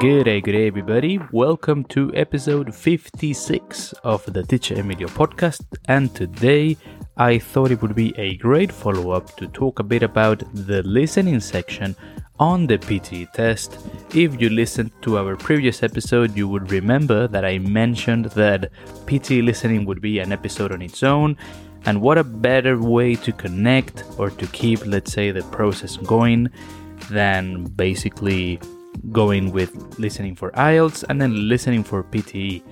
Good day, good day, everybody. Welcome to episode 56 of the Teacher Emilio podcast. And today I thought it would be a great follow up to talk a bit about the listening section on the PTE test. If you listened to our previous episode, you would remember that I mentioned that PTE listening would be an episode on its own. And what a better way to connect or to keep, let's say, the process going than basically going with listening for IELTS and then listening for PTE.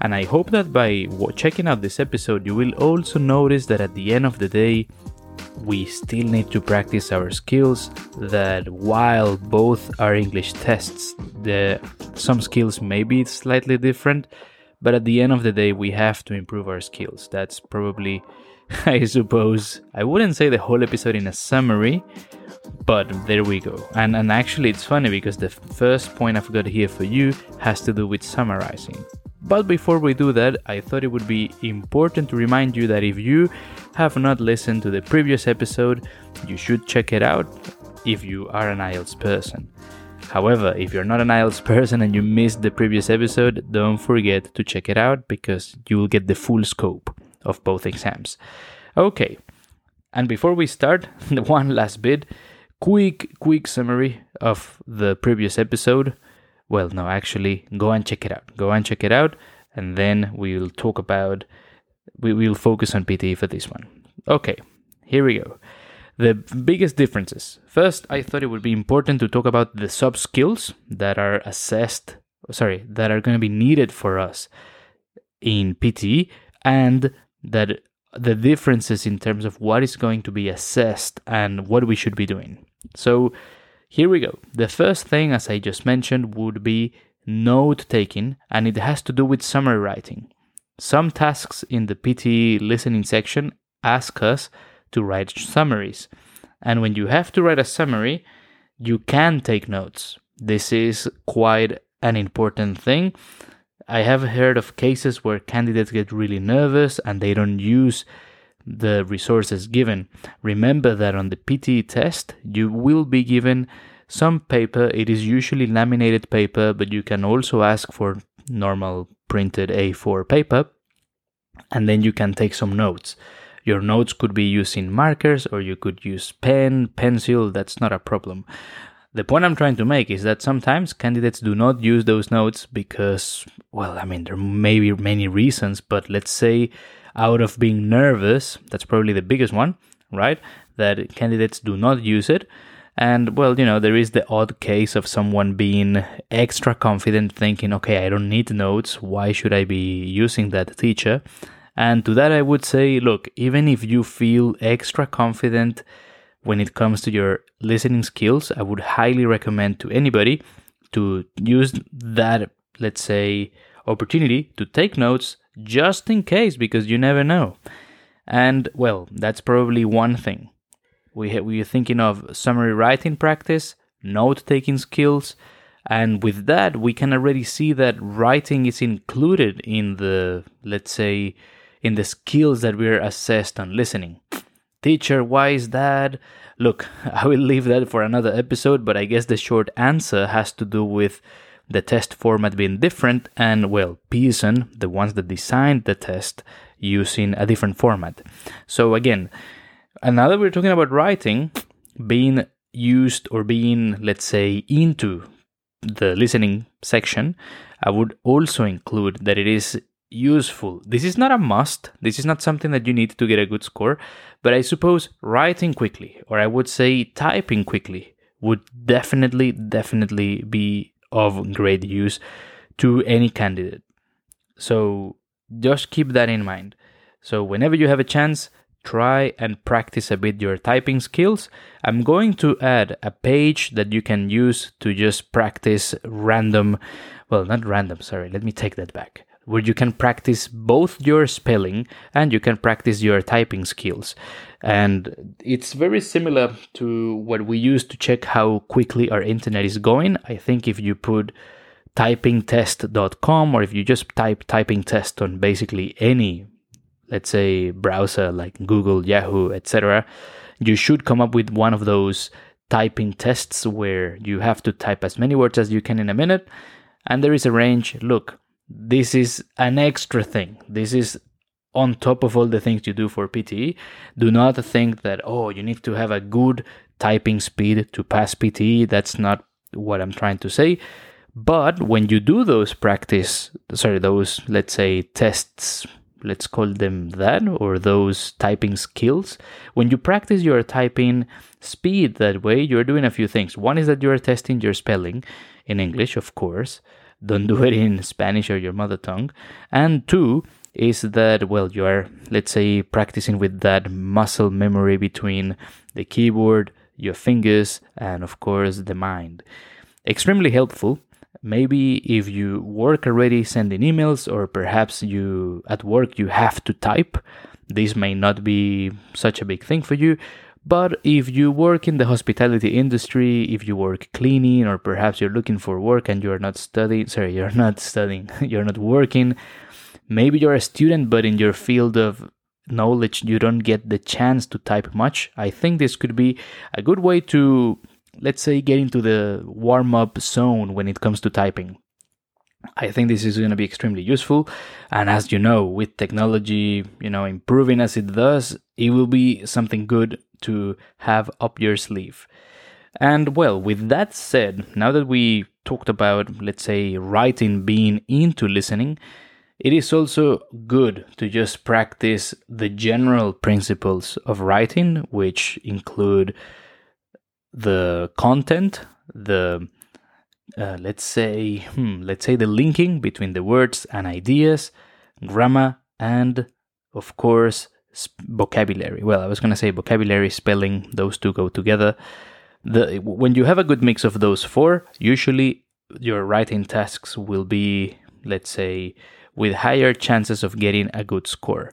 And I hope that by checking out this episode, you will also notice that at the end of the day, we still need to practice our skills. That while both are English tests, the some skills may be slightly different, but at the end of the day, we have to improve our skills. That's probably, I suppose, I wouldn't say the whole episode in a summary, but there we go. And and actually it's funny because the first point I've got here for you has to do with summarizing. But before we do that, I thought it would be important to remind you that if you have not listened to the previous episode, you should check it out if you are an IELTS person. However, if you're not an IELTS person and you missed the previous episode, don't forget to check it out because you will get the full scope of both exams. Okay, and before we start, one last bit quick, quick summary of the previous episode. Well, no, actually, go and check it out. Go and check it out, and then we'll talk about. We will focus on PTE for this one. Okay, here we go. The biggest differences. First, I thought it would be important to talk about the sub skills that are assessed, sorry, that are going to be needed for us in PTE, and that the differences in terms of what is going to be assessed and what we should be doing. So here we go. The first thing, as I just mentioned, would be note taking, and it has to do with summary writing. Some tasks in the PTE listening section ask us to write summaries. And when you have to write a summary, you can take notes. This is quite an important thing. I have heard of cases where candidates get really nervous and they don't use the resources given. Remember that on the PTE test, you will be given some paper. It is usually laminated paper, but you can also ask for normal printed A4 paper, and then you can take some notes. Your notes could be using markers or you could use pen, pencil, that's not a problem. The point I'm trying to make is that sometimes candidates do not use those notes because, well, I mean, there may be many reasons, but let's say out of being nervous. That's probably the biggest one, right? That candidates do not use it. And well, you know, there is the odd case of someone being extra confident, thinking, okay, I don't need notes. Why should I be using that teacher? And to that, I would say, look, even if you feel extra confident when it comes to your listening skills, I would highly recommend to anybody to use that, let's say, opportunity to take notes just in case, because you never know. And well, that's probably one thing. We ha- we're thinking of summary writing practice, note taking skills, and with that, we can already see that writing is included in the, let's say, in the skills that we're assessed on listening. Teacher, why is that? Look, I will leave that for another episode, but I guess the short answer has to do with the test format being different, and well, Pearson, the ones that designed the test, using a different format. So again, now that we're talking about writing being used or being, let's say, into the listening section, I would also include that it is useful. This is not a must. This is not something that you need to get a good score, but I suppose writing quickly, or I would say typing quickly, would definitely, definitely be of great use to any candidate. So just keep that in mind. So whenever you have a chance, try and practice a bit your typing skills. I'm going to add a page that you can use to just practice random, well, not random, sorry, let me take that back where you can practice both your spelling and you can practice your typing skills. And it's very similar to what we use to check how quickly our internet is going. I think if you put typingtest.com or if you just type typing test on basically any, let's say, browser like Google, Yahoo, etc., you should come up with one of those typing tests where you have to type as many words as you can in a minute, and there is a range. Look, this is an extra thing. This is on top of all the things you do for PTE. Do not think that, oh, you need to have a good typing speed to pass PTE. That's not what I'm trying to say. But when you do those practice, sorry, those, let's say, tests, let's call them that, or those typing skills, when you practice your typing speed that way, you're doing a few things. One is that you're testing your spelling in English, of course. Don't do it in Spanish or your mother tongue. And two, is that well you are let's say practicing with that muscle memory between the keyboard your fingers and of course the mind. Extremely helpful. Maybe if you work already sending emails or perhaps you at work you have to type this may not be such a big thing for you but if you work in the hospitality industry if you work cleaning or perhaps you're looking for work and you're not studying sorry you're not studying you're not working maybe you're a student but in your field of knowledge you don't get the chance to type much i think this could be a good way to let's say, get into the warm up zone when it comes to typing. I think this is going to be extremely useful. And as you know, with technology, you know, improving as it does, it will be something good to have up your sleeve. And well, with that said, now that we talked about, let's say, writing being into listening, it is also good to just practice the general principles of writing, which include the content, the uh, let's say hmm, let's say the linking between the words and ideas, grammar, and of course vocabulary. Well, I was going to say vocabulary, spelling; those two go together. The when you have a good mix of those four, usually your writing tasks will be, let's say, with higher chances of getting a good score.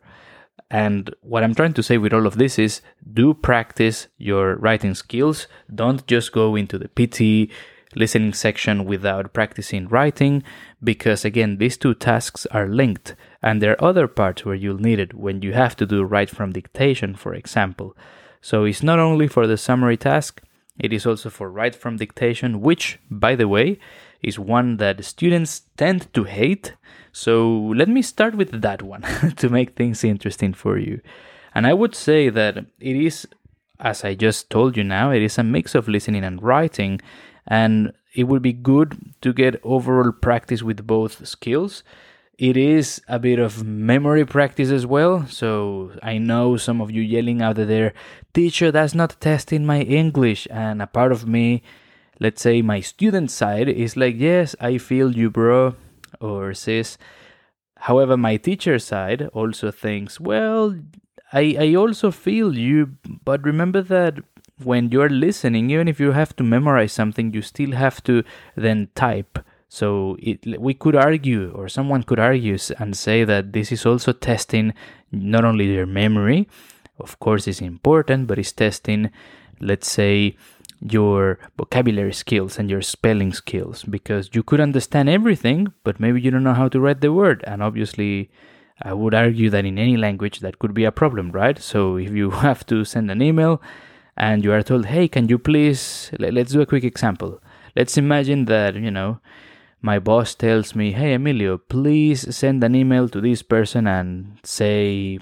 And what I'm trying to say with all of this is do practice your writing skills. Don't just go into the PT listening section without practicing writing, because again, these two tasks are linked. And there are other parts where you'll need it when you have to do write from dictation, for example. So it's not only for the summary task, it is also for write from dictation, which, by the way, is one that students tend to hate. So let me start with that one to make things interesting for you. And I would say that it is, as I just told you now, it is a mix of listening and writing. And it would be good to get overall practice with both skills. It is a bit of memory practice as well. So I know some of you yelling out there, teacher, that's not testing my English. And a part of me let's say my student side is like, yes, I feel you, bro, or sis. However, my teacher side also thinks, well, I, I also feel you, but remember that when you're listening, even if you have to memorize something, you still have to then type. So it, we could argue, or someone could argue and say that this is also testing not only your memory, of course, it's important, but it's testing, let's say, your vocabulary skills and your spelling skills because you could understand everything, but maybe you don't know how to write the word. And obviously, I would argue that in any language that could be a problem, right? So if you have to send an email and you are told, hey, can you please, let's do a quick example. Let's imagine that, you know, my boss tells me, hey, Emilio, please send an email to this person and say,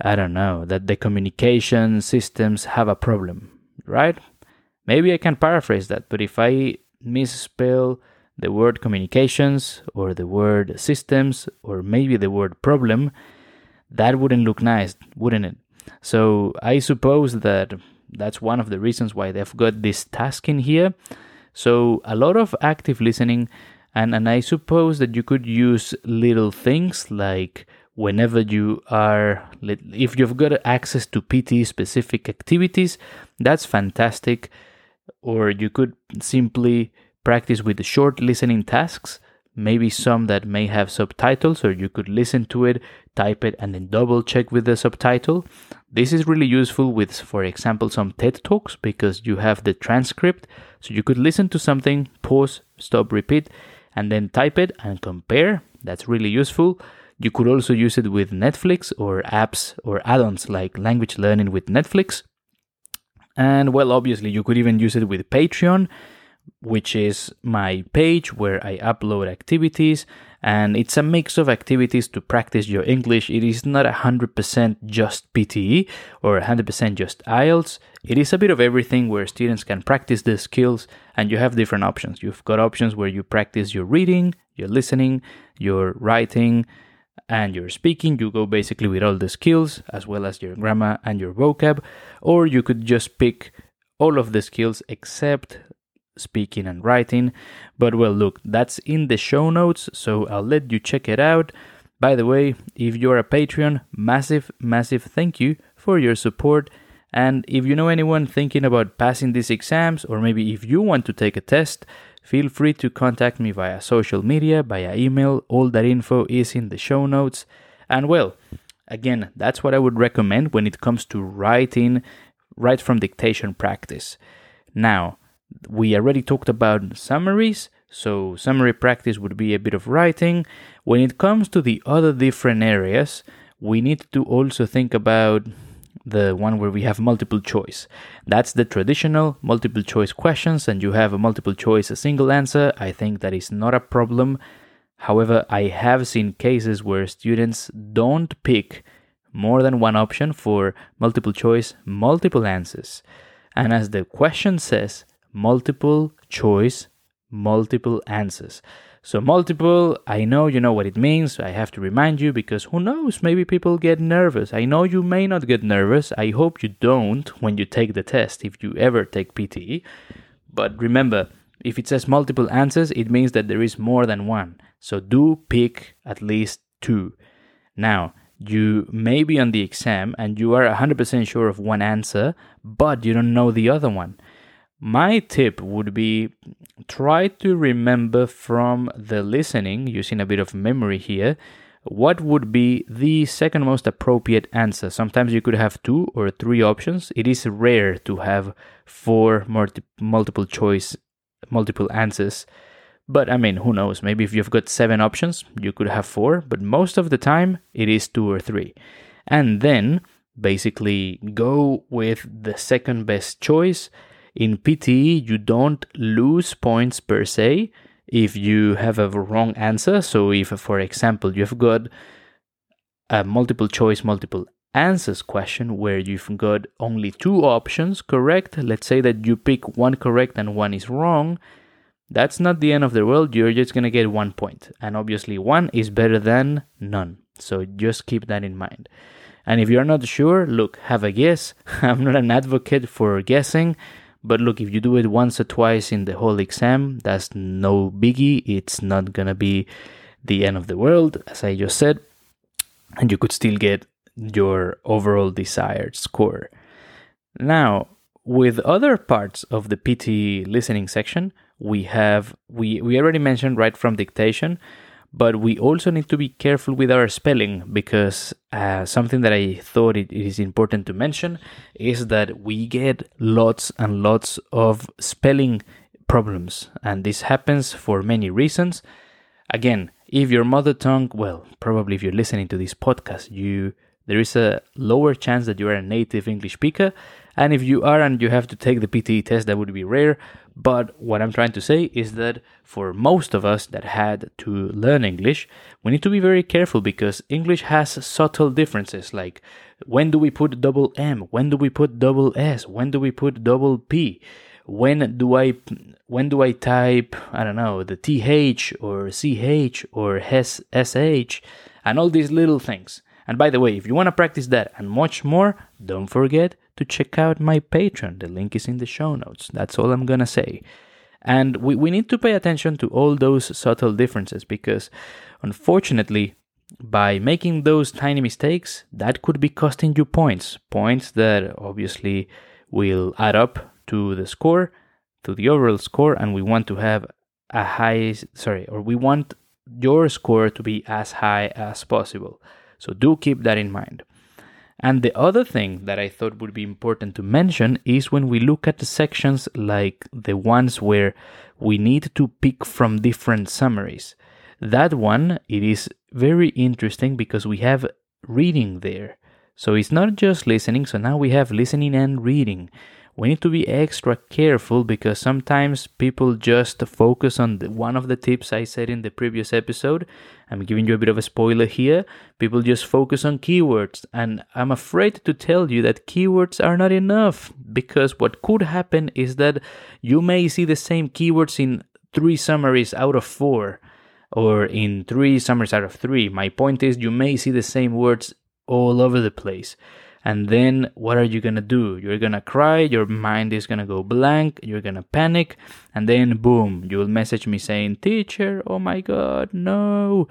I don't know, that the communication systems have a problem, right? Maybe I can paraphrase that, but if I misspell the word communications or the word systems or maybe the word problem, that wouldn't look nice, wouldn't it? So I suppose that that's one of the reasons why they've got this task in here. So a lot of active listening, and, and I suppose that you could use little things like whenever you are, if you've got access to PT specific activities, that's fantastic or you could simply practice with the short listening tasks, maybe some that may have subtitles, or you could listen to it, type it, and then double check with the subtitle. This is really useful with, for example, some TED Talks because you have the transcript. So you could listen to something, pause, stop, repeat, and then type it and compare. That's really useful. You could also use it with Netflix or apps or add ons like language learning with Netflix And well, obviously, you could even use it with Patreon, which is my page where I upload activities. And it's a mix of activities to practice your English. It is not 100% just PTE or 100% just IELTS. It is a bit of everything where students can practice the skills and you have different options. You've got options where you practice your reading, your listening, your writing, and your speaking, you go basically with all the skills as well as your grammar and your vocab, or you could just pick all of the skills except speaking and writing. But well, look, that's in the show notes, so I'll let you check it out. By the way, if you're a Patreon, massive, massive thank you for your support. And if you know anyone thinking about passing these exams, or maybe if you want to take a test, Feel free to contact me via social media, via email. All that info is in the show notes. And well, again, that's what I would recommend when it comes to writing write from dictation practice. Now, we already talked about summaries, so summary practice would be a bit of writing. When it comes to the other different areas, we need to also think about the one where we have multiple choice. That's the traditional multiple choice questions, and you have a multiple choice, a single answer. I think that is not a problem. However, I have seen cases where students don't pick more than one option for multiple choice, multiple answers. And as the question says, multiple choice, multiple answers. So, multiple, I know you know what it means. I have to remind you because who knows, maybe people get nervous. I know you may not get nervous. I hope you don't when you take the test, if you ever take PTE. But remember, if it says multiple answers, it means that there is more than one. So, do pick at least two. Now, you may be on the exam and you are 100% sure of one answer, but you don't know the other one. My tip would be try to remember from the listening, using a bit of memory here, what would be the second most appropriate answer. Sometimes you could have two or three options. It is rare to have four multi- multiple choice, multiple answers. But I mean, who knows? Maybe if you've got seven options, you could have four, but most of the time it is two or three. And then basically go with the second best choice in PTE, you don't lose points per se if you have a wrong answer. So, if, for example, you've got a multiple choice, multiple answers question where you've got only two options correct, let's say that you pick one correct and one is wrong, that's not the end of the world. You're just going to get one point. And obviously, one is better than none. So, just keep that in mind. And if you're not sure, look, have a guess. I'm not an advocate for guessing. But look, if you do it once or twice in the whole exam, that's no biggie. It's not gonna be the end of the world, as I just said, and you could still get your overall desired score. Now, with other parts of the PT listening section, we have we we already mentioned write from dictation but we also need to be careful with our spelling because uh, something that I thought it, is important to mention is that we get lots and lots of spelling problems, and this happens for many reasons. Again, if your mother tongue, well, probably if you're listening to this podcast, you there is a lower chance that you are a native English speaker, and if you are and you have to take the PTE test, that would be rare. But what I'm trying to say is that for most of us that had to learn English, we need to be very careful because English has subtle differences like when do we put double M? When do we put double S? When do we put double P? When do I when do I type I don't know the TH or CH or SH and all these little things. And by the way, if you want to practice that and much more, don't forget to check out my Patreon. The link is in the show notes. That's all I'm gonna say. And we, we need to pay attention to all those subtle differences because unfortunately, by making those tiny mistakes, that could be costing you points. Points that obviously will add up to the score, to the overall score, and we want to have a high, sorry, or we want your score to be as high as possible. So do keep that in mind. And the other thing that I thought would be important to mention is when we look at the sections like the ones where we need to pick from different summaries. That one, it is very interesting because we have reading there. So it's not just listening, so now we have listening and reading. We need to be extra careful because sometimes people just focus on the, one of the tips I said in the previous episode. I'm giving you a bit of a spoiler here. People just focus on keywords, and I'm afraid to tell you that keywords are not enough because what could happen is that you may see the same keywords in three summaries out of four or in three summaries out of three. My point is, you may see the same words all over the place. And then what are you gonna do? You're gonna cry, your mind is gonna go blank, you're gonna panic, and then boom, you'll message me saying, Teacher, oh my god, no.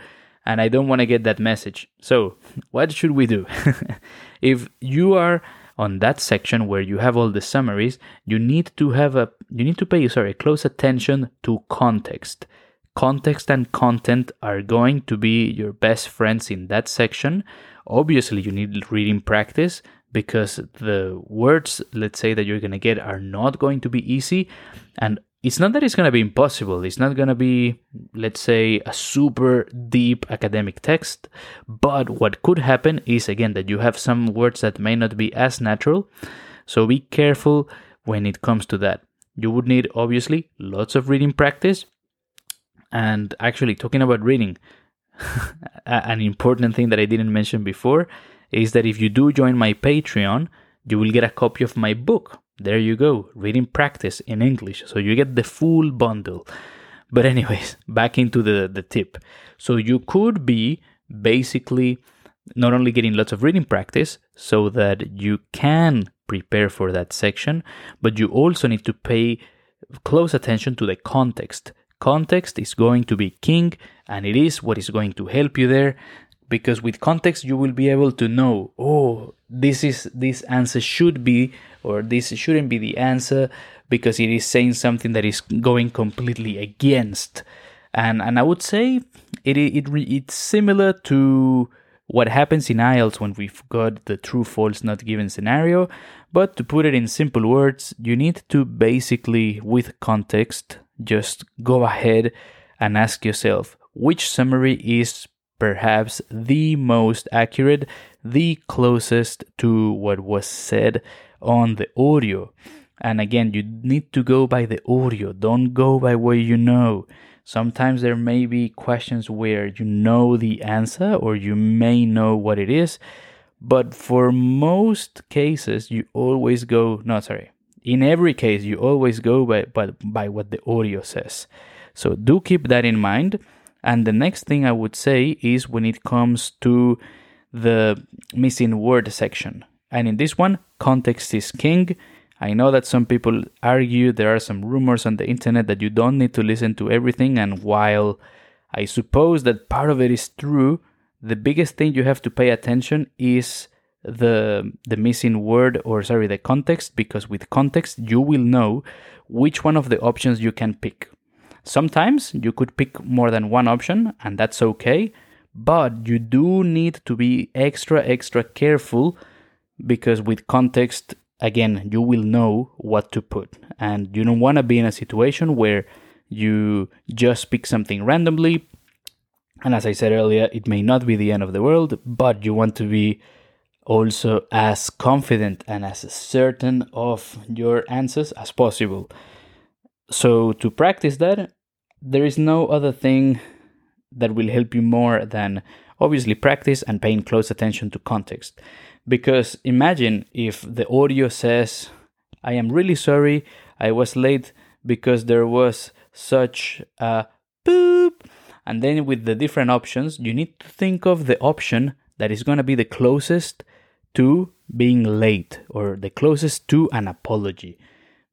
And I don't wanna get that message. So, what should we do? if you are on that section where you have all the summaries, you need to have a you need to pay sorry close attention to context. Context and content are going to be your best friends in that section. Obviously, you need reading practice because the words, let's say, that you're going to get are not going to be easy. And it's not that it's going to be impossible. It's not going to be, let's say, a super deep academic text. But what could happen is, again, that you have some words that may not be as natural. So be careful when it comes to that. You would need, obviously, lots of reading practice. And actually, talking about reading, an important thing that I didn't mention before is that if you do join my Patreon, you will get a copy of my book. There you go, reading practice in English. So you get the full bundle. But, anyways, back into the, the tip. So you could be basically not only getting lots of reading practice so that you can prepare for that section, but you also need to pay close attention to the context Context is going to be king, and it is what is going to help you there because with context you will be able to know oh this is this answer should be or this shouldn't be the answer because it is saying something that is going completely against. And and i would say it it, it it's similar to what happens in IELTS when we've got the true false not given scenario but to put it in simple words you need to basically with context just go ahead and ask yourself which summary is perhaps the most accurate, the closest to what was said on the audio. And again, you need to go by the audio, don't go by what you know. Sometimes there may be questions where you know the answer or you may know what it is, but for most cases, you always go, no, sorry, in every case, you always go by, by, by what the audio says. So do keep that in mind. And the next thing I would say is when it comes to the missing word section. And in this one, context is king. I know that some people argue there are some rumors on the internet that you don't need to listen to everything. And while I suppose that part of it is true, the biggest thing you have to pay attention is the the missing word or sorry the context because with context you will know which one of the options you can pick. Sometimes you could pick more than one option and that's okay but you do need to be extra extra careful because with context again you will know what to put. And you don't want to be in a situation where you just pick something randomly and as i said earlier it may not be the end of the world but you want to be also as confident and as certain of your answers as possible. So, to practice that, there is no other thing that will help you more than obviously practice and paying close attention to context. Because imagine if the audio says, I am really sorry, I was late because there was such a boop. And then with the different options, you need to think of the option that is going to be the closest to being late or the closest to an apology.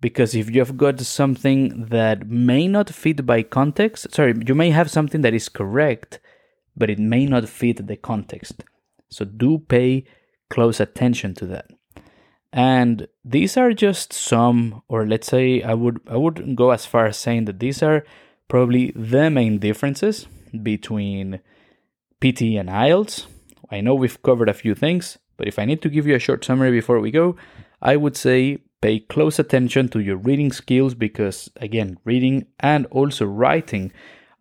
Because if you've got something that may not fit by context, sorry, you may have something that is correct, but it may not fit the context. So do pay close attention to that. And these are just some, or let's say I would I would go as far as saying that these are probably the main differences between PT and IELTS. I know we've covered a few things, but if I need to give you a short summary before we go, I would say pay close attention to your reading skills because, again, reading and also writing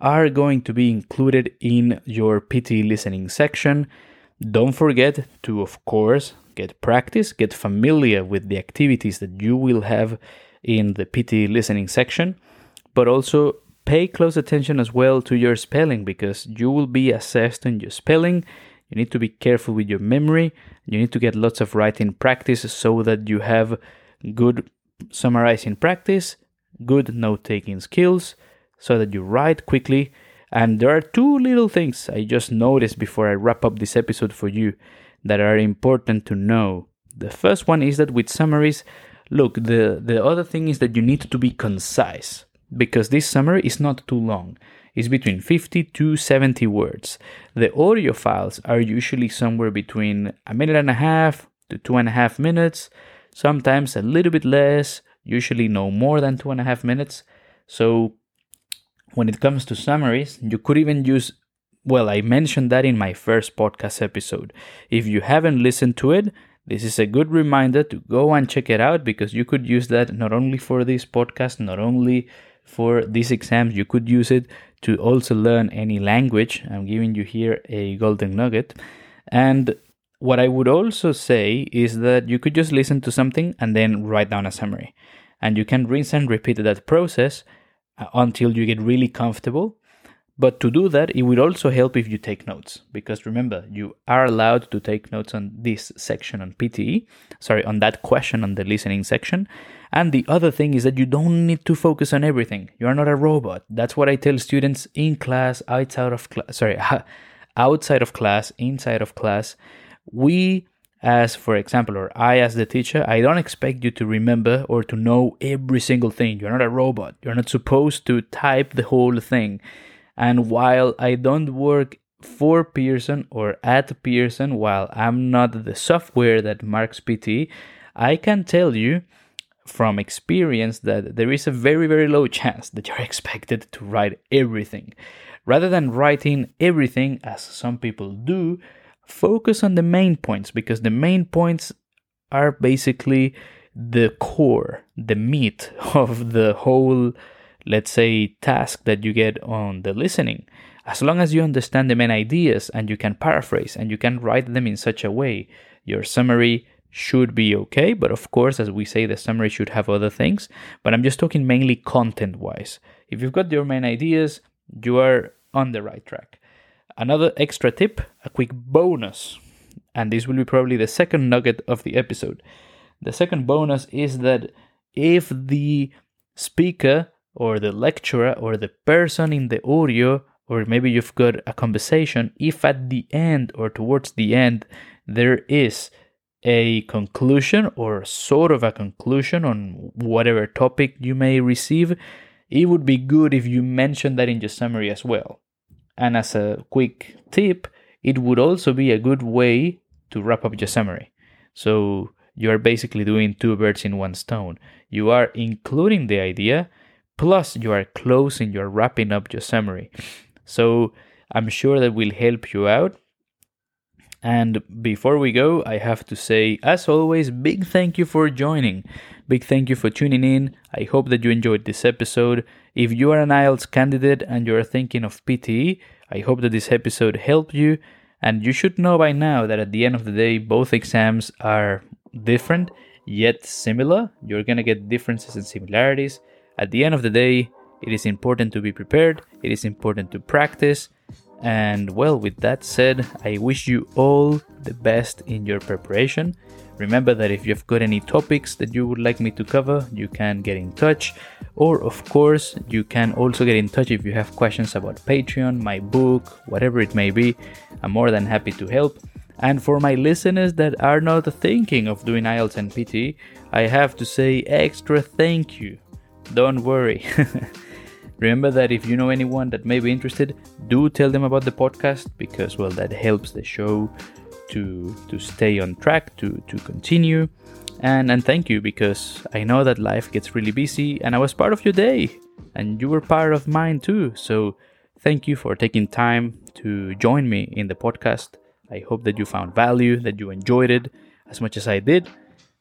are going to be included in your PT listening section. Don't forget to, of course, get practice, get familiar with the activities that you will have in the PT listening section, but also pay close attention as well to your spelling because you will be assessed on your spelling. You need to be careful with your memory. You need to get lots of writing practice so that you have good summarizing practice, good note taking skills, so that you write quickly. And there are two little things I just noticed before I wrap up this episode for you that are important to know. The first one is that with summaries, look, the, the other thing is that you need to be concise because this summary is not too long. It's between 50 to 70 words. The audio files are usually somewhere between a minute and a half to two and a half minutes, sometimes a little bit less, usually no more than two and a half minutes. So when it comes to summaries, you could even use well, I mentioned that in my first podcast episode. If you haven't listened to it, this is a good reminder to go and check it out because you could use that not only for this podcast, not only for these exams, you could use it to also learn any language. I'm giving you here a golden nugget. And what I would also say is that you could just listen to something and then write down a summary. And you can rinse and repeat that process uh, until you get really comfortable but to do that, it would also help if you take notes, because remember, you are allowed to take notes on this section on PTE, sorry, on that question on the listening section. And the other thing is that you don't need to focus on everything. You are not a robot. That's what I tell students in class, outside of class, sorry, outside of class, inside of class. We as for example or i as the teacher i don't expect you to remember or to know every single thing you're not a robot you're not supposed to type the whole thing and while I don't work for Pearson or at Pearson, while I'm not the software that marks PT, I can tell you from experience that there is a very, very low chance that you're expected to write everything. Rather than writing everything, as some people do, focus on the main points because the main points are basically the core, the meat of the whole let's say, task that you get on the listening. As long as you understand the main ideas and you can paraphrase and you can write them in such a way, your summary should be okay. But of course, as we say, the summary should have other things. But I'm just talking mainly content wise. If you've got your main ideas, you are on the right track. Another extra tip, a quick bonus, and this will be probably the second nugget of the episode. The second bonus is that if the speaker or the lecturer or the person in the audio or maybe you've got a conversation if at the end or towards the end there is a conclusion or sort of a conclusion on whatever topic you may receive it would be good if you mention that in your summary as well and as a quick tip it would also be a good way to wrap up your summary so you are basically doing two birds in one stone you are including the idea Plus, you are closing, you're wrapping up your summary. So, I'm sure that will help you out. And before we go, I have to say, as always, big thank you for joining. Big thank you for tuning in. I hope that you enjoyed this episode. If you are an IELTS candidate and you are thinking of PTE, I hope that this episode helped you. And you should know by now that at the end of the day, both exams are different yet similar. You're gonna get differences and similarities. At the end of the day, it is important to be prepared, it is important to practice. And well, with that said, I wish you all the best in your preparation. Remember that if you've got any topics that you would like me to cover, you can get in touch. Or, of course, you can also get in touch if you have questions about Patreon, my book, whatever it may be. I'm more than happy to help. And for my listeners that are not thinking of doing IELTS and PT, I have to say extra thank you don't worry. Remember that if you know anyone that may be interested, do tell them about the podcast because well that helps the show to to stay on track, to to continue. And and thank you because I know that life gets really busy and I was part of your day and you were part of mine too. So thank you for taking time to join me in the podcast. I hope that you found value, that you enjoyed it as much as I did.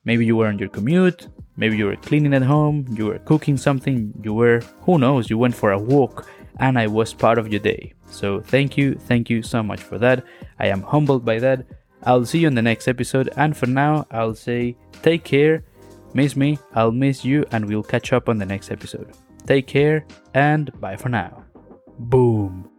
Maybe you were on your commute, Maybe you were cleaning at home, you were cooking something, you were, who knows, you went for a walk, and I was part of your day. So thank you, thank you so much for that. I am humbled by that. I'll see you in the next episode, and for now, I'll say take care, miss me, I'll miss you, and we'll catch up on the next episode. Take care, and bye for now. Boom.